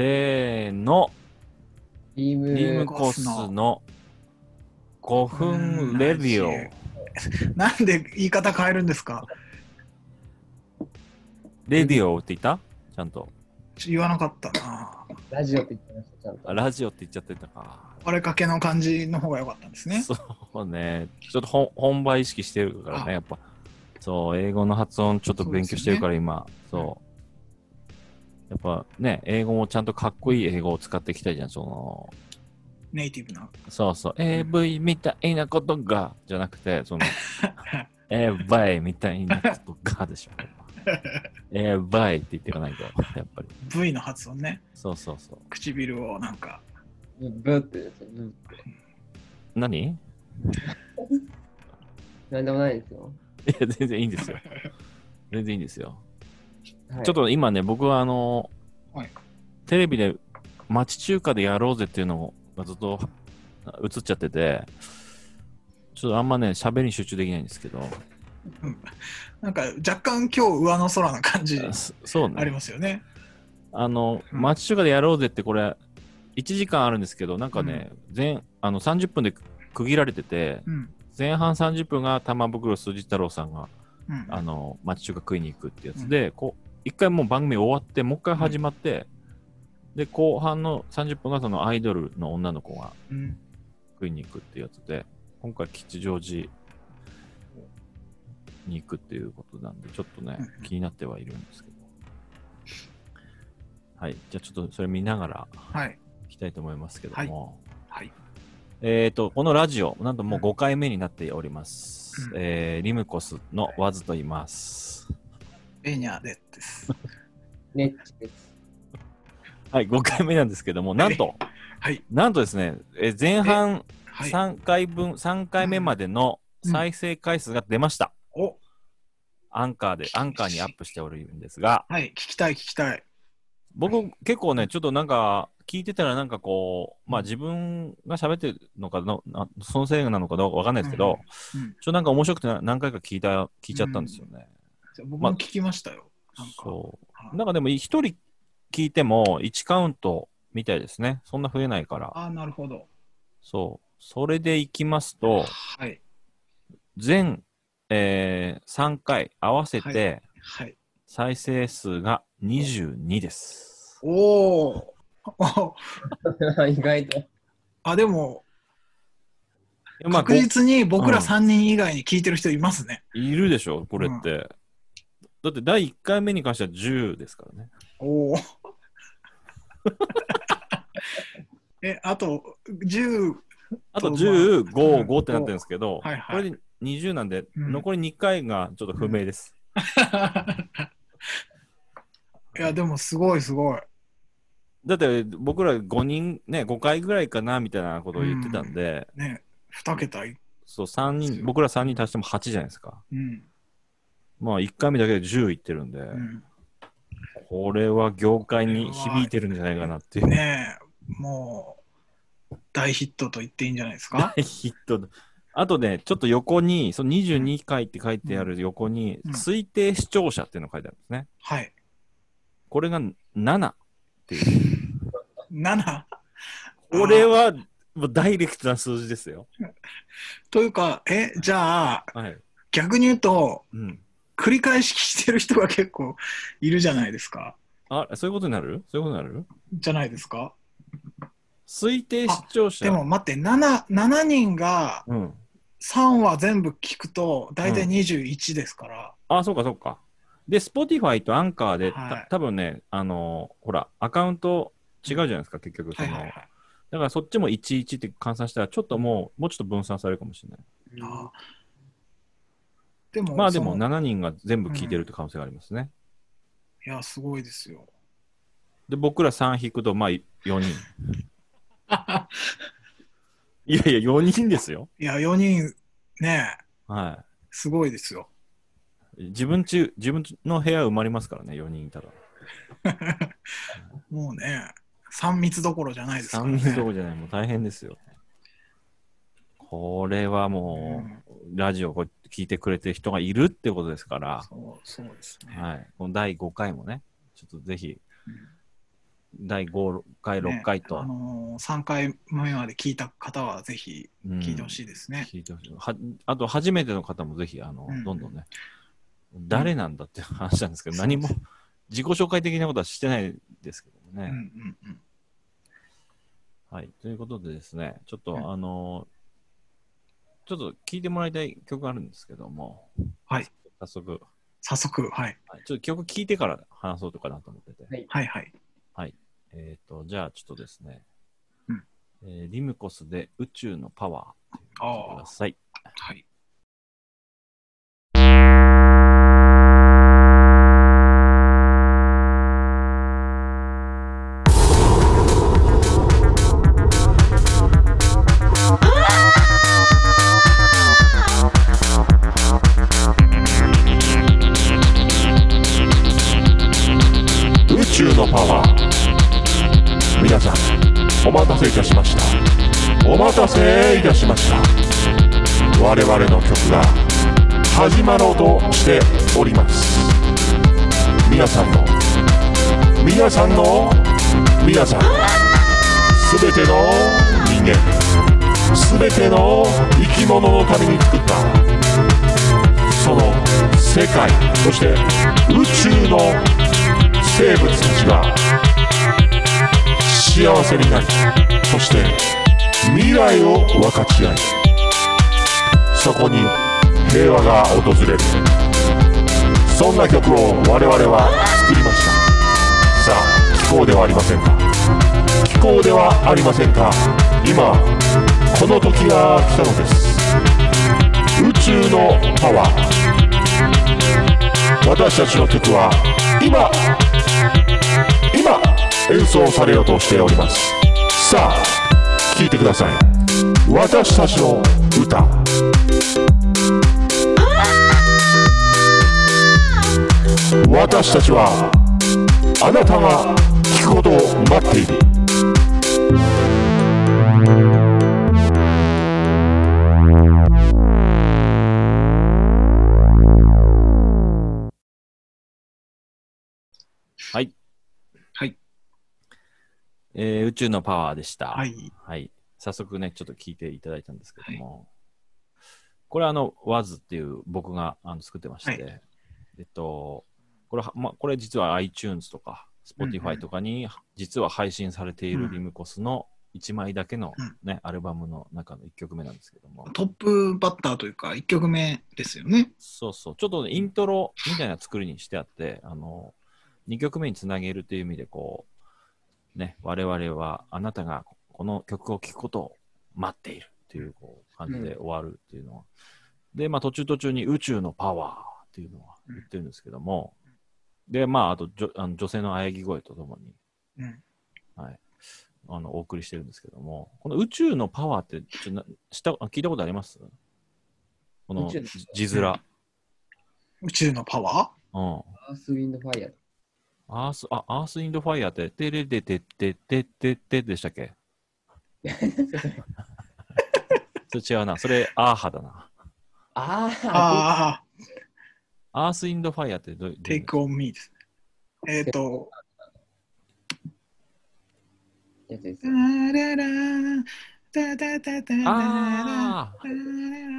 せーの、リームコスの5分レビュー。なんで言い方変えるんですか？レディオって言った？ちゃんと。ち言わなかったな。ラジオって言ってました、ちゃんと。あラジオって言っちゃってたか。あれかけの感じの方が良かったんですね。そうね。ちょっと本本場意識してるからあね、やっぱ。そう、英語の発音ちょっと勉強してるから今。そう。やっぱね、英語もちゃんとかっこいい英語を使っていきたいじゃん、その。ネイティブな。そうそう、AV みたいなことが、じゃなくて、その、AV みたいなことがでしょ。AV って言っていかないと、やっぱり。V の発音ね。そうそうそう。唇をなんか。ブブって。何いなんでもないですよ。や、全然いいんですよ。全然いいんですよ。はい、ちょっと今ね、僕はあの、はいテレビで町中華でやろうぜっていうのがずっと映っちゃってて、ちょっとあんまね、喋りに集中できないんですけど、なんか若干今日上の空な感じそそうね。ありますよね。あの、うん町中華でやろうぜってこれ、1時間あるんですけど、なんかね、前あの30分で区切られてて、うん。前半30分が玉袋筋太郎さんが、うん。あの、町中華食いに行くってやつで、こう、一回もう番組終わって、もう一回始まって、で、後半の30分がそのアイドルの女の子がうん。食いに行くってやつで、今回吉祥寺に行くっていうことなんで、ちょっとね、うん気になってはいるんですけど。はい。じゃあちょっとそれ見ながらはい。いきたいと思いますけども。はい。えっ、と、このラジオ、なんともううん5回目になっております。うんえーリムコスのワズと言います。エニャでです。ネッチです。はい、5回目なんですけども、なんと、はい。なんとですね、えー前半はい。3回分、3回目までのうん再生回数が出ました。おアンカーで、アンカーにアップしておるんですが、はい。聞きたい、聞きたい。僕結構ね、ちょっとなんか、聞いてたらなんかこう、まあ自分が喋ってるのかの、なそのせいなのかどうかわかんないですけど、うんうんちょっとなんか面白くてな何回か聞いた、聞いちゃったんですよね。僕も聞きましたよ。なんか。なんかでも一人聞いても1カウントみたいですね。そんな増えないから。ああ、なるほど。そう。それでいきますと、はい。全、えー3回合わせてはい。再生数が22です。おお。意外と。あ、でも、まあ、確実に僕らうん3人以外に聞いてる人いますね。ごいるでしょ、これって。だって第1回目に関しては10ですからね。おお。え、あと、10、あとと10、まあ5、うん5ってなってるんですけど、はいはいこれで20なんで、うん残り2回がちょっと不明です。いや、でもすごいすごい。だって僕ら5人、ね、5回ぐらいかなみたいなことを言ってたんで、ね、2桁い、そう、3人、僕ら3人足しても8じゃないですか。うん。まあ1回目だけで10いってるんで、うん、これは業界に響いてるんじゃないかなっていう。ねえ、もう、大ヒットと言っていいんじゃないですか？大ヒット。あとね、ちょっと横に、その22回って書いてある横に、うん推定視聴者っていうのが書いてあるんですね。はい。これが7っていう。7? これはもうダイレクトな数字ですよ。というか、え、じゃあ、はい。逆に言うと、うん。繰り返ししてる人が結構いるじゃないですか。あ、そういうことになる？そういうことになる？じゃないですか？推定視聴者。でも待って、7, 7人がうん。3話全部聞くと、大体21ですから。あ、そうかそうか。で、Spotify とアンカーで、はいた多分ね、あのーほら、アカウント違うじゃないですか、結局。そのはいはいはい。だからそっちも11って換算したら、ちょっともう、もうちょっと分散されるかもしれない。あでも、まあでもその7人が全部聞いてるって可能性がありますね。いや、すごいですよ。で、僕ら3引くと、まあ4人。いやいや、4人ですよ。いや、4人、ね、はすごいですよ。い。自分ち、自分の部屋埋まりますからね、4人いたら。もうね、3密どころじゃないですから3ね。人どころじゃない、もう大変ですよ。これはもう、ラジオこう聞いてくれてる人がいるってことですから、そうそうですね。はい。この第5回もね、ちょっとぜひ、第5回、6回と、あのー、3回目まで聞いた方はぜひうん聞いてほしいですね。聞いてほしいはあと、初めての方もぜひ、あの、うんどんどんね、誰なんだって話なんですけど、何も自己紹介的なことはしてないですけどもうんうね。んうんはい。ということでですね、ちょっと、うんあの、ちょっと聞いてもらいたい曲があるんですけども、はい。早速、早速、はい。はい、ちょっと曲聞いてから話そうとかなと思ってて。はいはいはい。えっ、と、じゃあちょっとですね、うんえーリムコスで宇宙のパワーっていうのを聞いてください。はい。宙のパワー皆さんお待たせいたしました。お待たせいたしました。我々の曲が始まろうとしております。皆さんの皆さんの皆さん全ての人間全ての生き物のために作ったその世界そして宇宙の生物たちが幸せになりそして未来を分かち合いそこに平和が訪れる。そんな曲を我々は作りました。さあ気候ではありませんか。気候ではありませんか。今この時が来たのです。宇宙のパワー。私たちの曲は今今演奏されようとしております。さあ聴いてください。私たちの歌。私たちはあなたが聞くことを待っている。えー宇宙のパワーでした。はい。はい。早速ね、ちょっと聞いていただいたんですけども、これあの、WAZ っていう僕があの作ってまして、はい。えっと、これは、ま、これ実は iTunes とか Spotify んとかに実は配信されているうん。リムコスの1枚だけのうん。ね、アルバムの中の1曲目なんですけども、トップバッターというか、1曲目ですよね。そうそう、ちょっとねイントロみたいな作りにしてあって、あの、2曲目につなげるという意味で、こう、ね、我々はあなたがこの曲を聴くことを待っているというこう感じで終わるっていうのは。で、まあ途中途中に宇宙のパワーっていうのは言ってるんですけども、で、まああとじょあの女性の喘ぎ声とともに、うん。はい、あのお送りしてるんですけども、この宇宙のパワーってちょなしたあ聞いたことあります？この字面。宇宙のパワうん。アースウィンドファイヤー。アース、あ、アースインドファイヤーって、てれでてててててでしたっけ？それ違うな。それ、アーハだな。あーあ、あアースインドファイヤーってどういうあ、Take on me ですね。えっ、と、やつですタよ。ララタタタタララあタラ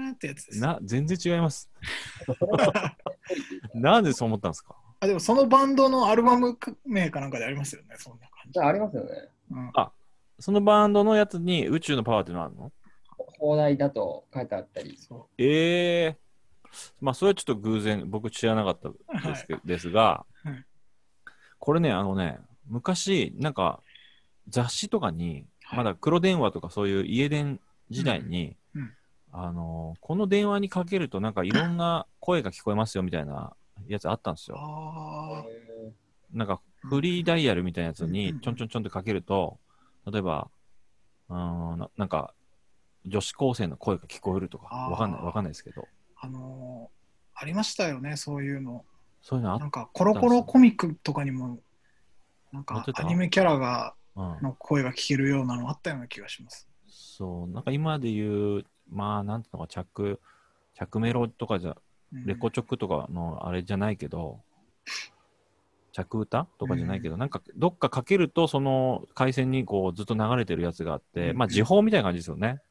ラってやつであ、す。な、全然違います。なんでそう思ったんですか？あでもそのバンドのアルバム名かなんかでありますよね、そんな感じ。あありますよね。うん、そのバンドのやつに宇宙のパワーっていうのあるの？放題だと書いてあったり。そええまあ、それはちょっと偶然、僕知らなかったですけ、ですが、はい。これね、あのね、昔、なんか、雑誌とかに、はい。まだ黒電話とかそういう家電時代に、うん。うん。あの、この電話にかけるとなんかいろんな声が聞こえますよみたいなやつあったんですう。よ。なんかフリーダイヤルみたいなやつうんにちょんちょんちょんってかけると、例えば、うーんななんか、女子高生の声が聞こえるとか、わかんない、わかんないですけど、あ、あのーありましたよね、そういうの。そういうのあっなんかコロコロコミックとかにも、なんかアニメキャラがうん、の声が聞けるようなのあったような気がします。そう、なんか今で言う、まあ、なんていうのか、着、着メロとかじゃ、うんレコチョクとかのあれじゃないけど、着歌とかじゃないけど、なんかどっかかけると、その回線にこうずっと流れてるやつがあって、うん。まあ時報みたいな感じですよね。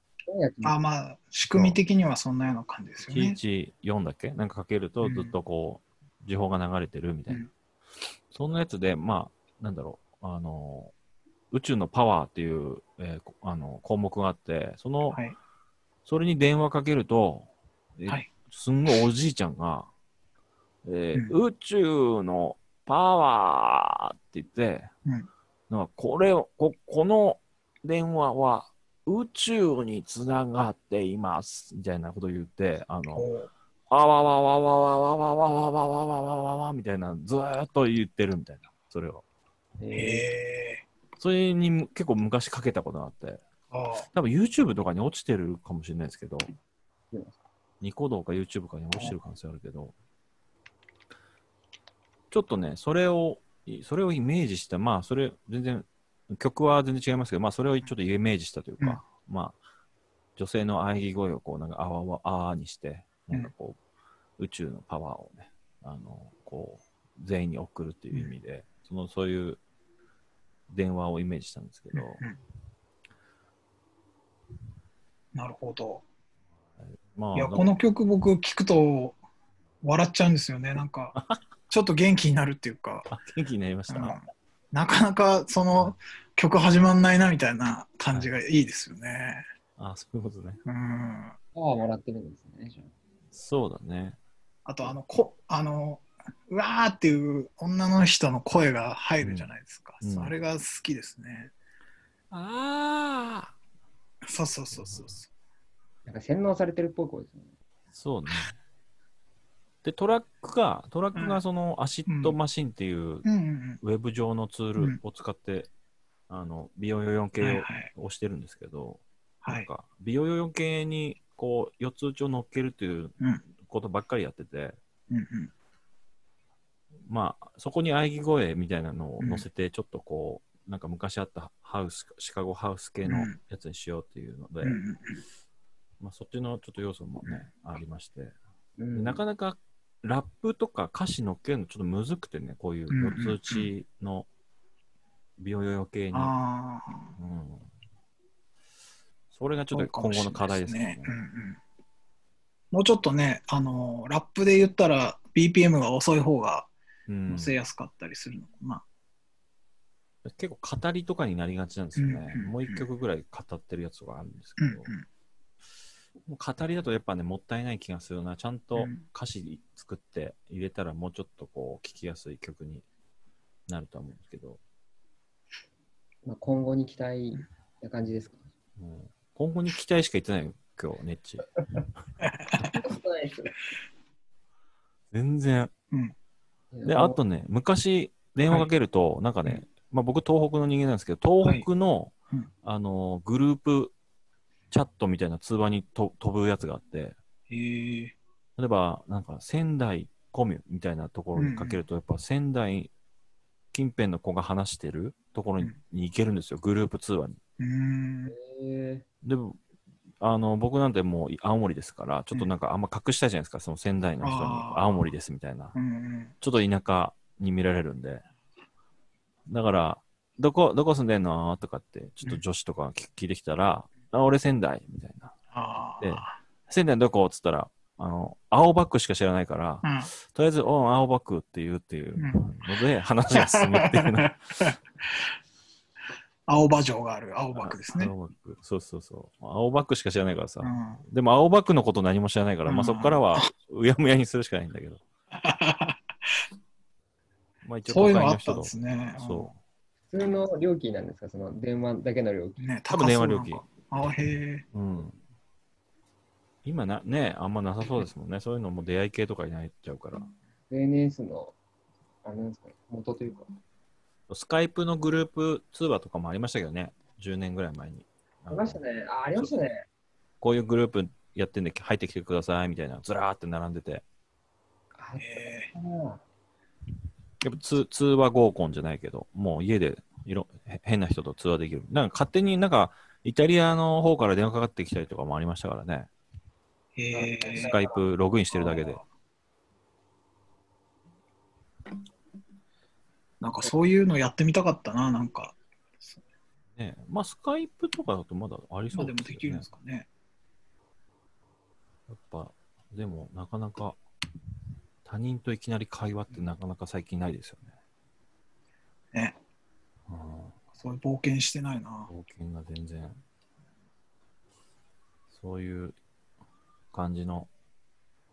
あまあ、仕組み的にはそんなような感じですよね。114だっけ？なんかかけるとずっとこう、時報が流れてるみたいな。うん。そんなやつで、まあ、なんだろう、あの、宇宙のパワーっていう、えーこあの項目があって、その、はい。それに電話かけると、えはいすんごいおじいちゃんが、えーう宇宙のパワーって言って、うんなんかこれをこ、この電話は宇宙につながっていますみたいなことを言って、あの、おあわわわわわわわわわわわわわわわわみたいな、ずーっと言ってるみたいな、それを。へええ。それにむ結構昔かけたことがあって、ああ。多分 YouTube とかに落ちてるかもしれないですけどうん、ニコ動か YouTube かに落ちてる可能性あるけど、ちょっとね、それを、それをイメージした、まあ、それ、全然、曲は全然違いますけど、まあ、それをちょっとイメージしたというか、まあ、女性の喘ぎ声をこう、なんか、あわわ、あーにして、なんかこう、宇宙のパワーをね、あの、こう、全員に送るっていう意味で、その、そういう電話をイメージしたんですけど、うん。なるほど。まあ、いや、この曲僕聞くと笑っちゃうんですよね。なんか、ちょっと元気になるっていうか、あ、元気になりました。うんなかなかその曲始まんないなみたいな感じがいいですよね。あ、そういうことね。うん。ー、パワーもらってるんですね。そうだね。あと、あの、こあの、うわーっていう女の人の声が入るじゃないですか。うんうんそれが好きですね。ああ。そうそうそうそうそあなんか洗脳されてるっぽい声ですよね。そうね。で、トラックが、トラックうんがそのアシッドマシンっていうウェブ上のツールを使って、あの、美容用うん。系を。押してるんですけど、はい。なんか、美容用系に、こう、四つ打ちを乗っけるっていううんことばっかりやってて、うんうん。まあ、そこに喘ぎ声みたいなのを乗せて、ちょっとこう、なんか昔あったハウス、シカゴハウス系のうんやつにしようっていうので、うんうんまあ、そっちのちょっと要素もね、ありまして、うん。でなかなかラップとか歌詞乗っけるのちょっとむずくてね、こういう四つ打ちの美容用系に。うん。それがちょっと今後の課題ですね。うんうん。もうちょっとね、あのラップで言ったら BPM が遅い方がうん乗せやすかったりするのかな。結構語りとかになりがちなんですよね。うんうんうんもう一曲ぐらい語ってるやつがあるんですけど、うんうん語りだとやっぱね、もったいない気がするな。ちゃんとうん。歌詞作って入れたらもうちょっとこう聴きやすい曲になるとは思うんですけど、まあ、今後に期待な感じですか？もう今後に期待しか言ってないよ、今日、ネッチ。全然。で、あとね、昔電話かけると、なんかね、まあ僕東北の人間なんですけど、東北の、はい。うん。あの、グループチャットみたいな通話にと飛ぶやつがあって、例えば、なんか仙台コミュみたいなところにかけると、やっぱ仙台近辺の子が話してるところに,、行けるんですよ、グループ通話に。でも、あの、僕なんてもう青森ですから、ちょっとなんかあんま隠したいじゃないですか、その仙台の人に青森ですみたいな。ちょっと田舎に見られるんで。だから、どこ、どこ住んでんの？とかって、ちょっと女子とか聞聞いてきたら、あ、俺仙台みたいな。でああ。仙台どこ？っつったら、あの、青バックしか知らないから、うん。とりあえず、おん、青バックって言うっていううんので、話が進むっていうの。青葉城がある青葉区ですね。青バック。そうそうそう。青バックしか知らないからさ。うん。でも、青バックのこと何も知らないから、まあうんそこからは、うやむやにするしかないんだけど。まあ一応、そういうの都会の人とあったんで。すね。そう。普通の料金なんですか？その電話だけの料金。うん。ね、多分電話料金。あへえ。うん。今な、ね、あんまなさそうですもんね。そういうのも出会い系とかになっちゃうから。SNS の、あれなんですかね、元というか。スカイプのグループ通話とかもありましたけどね。10年ぐらい前に。ありましたね。あ、ありましたね。こういうグループやってんで入ってきてくださいみたいな、ずらーって並んでて。あへえ。あやっぱ通通話合コンじゃないけど、もう家でいろへ変な人と通話できる。なんか勝手になんか、イタリアの方から電話かかってきたりとかもありましたからね。スカイプログインしてるだけで。なんかそういうのやってみたかったな、なんか。ね、まあ、スカイプとかだとまだありそ今うでもできるんねですかね。やっぱ、でも、なかなか、他人といきなり会話ってなかなか最近ないですよね。ね。うん、そういう冒険してないな。冒険が全然、そういう感じの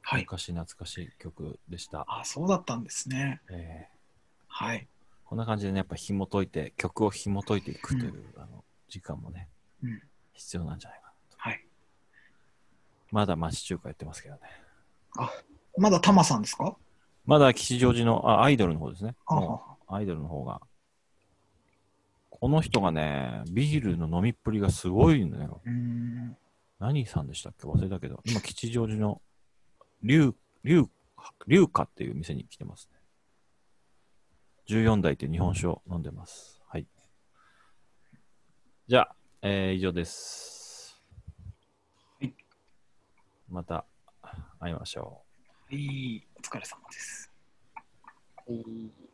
はい。昔懐かしい曲でした。あ、そうだったんですね。えーはい。こんな感じでね、やっぱ紐解いて、曲を紐解いていくという、あの時間もね、うん。必要なんじゃないかな。はい。まだ町中華やってますけどね。あ、まだタマさんですか？まだ吉祥寺の、あ、アイドルの方ですね。あアイドルの方が。この人がね、ビールの飲みっぷりがすごいんだよ。うーん。何さんでしたっけ？忘れたけど、今、吉祥寺の、龍、龍、龍華っていう店に来てますね。14代って日本酒を飲んでます。はい。じゃあ、えー以上です。はい。また会いましょう。はい。お疲れ様です。はい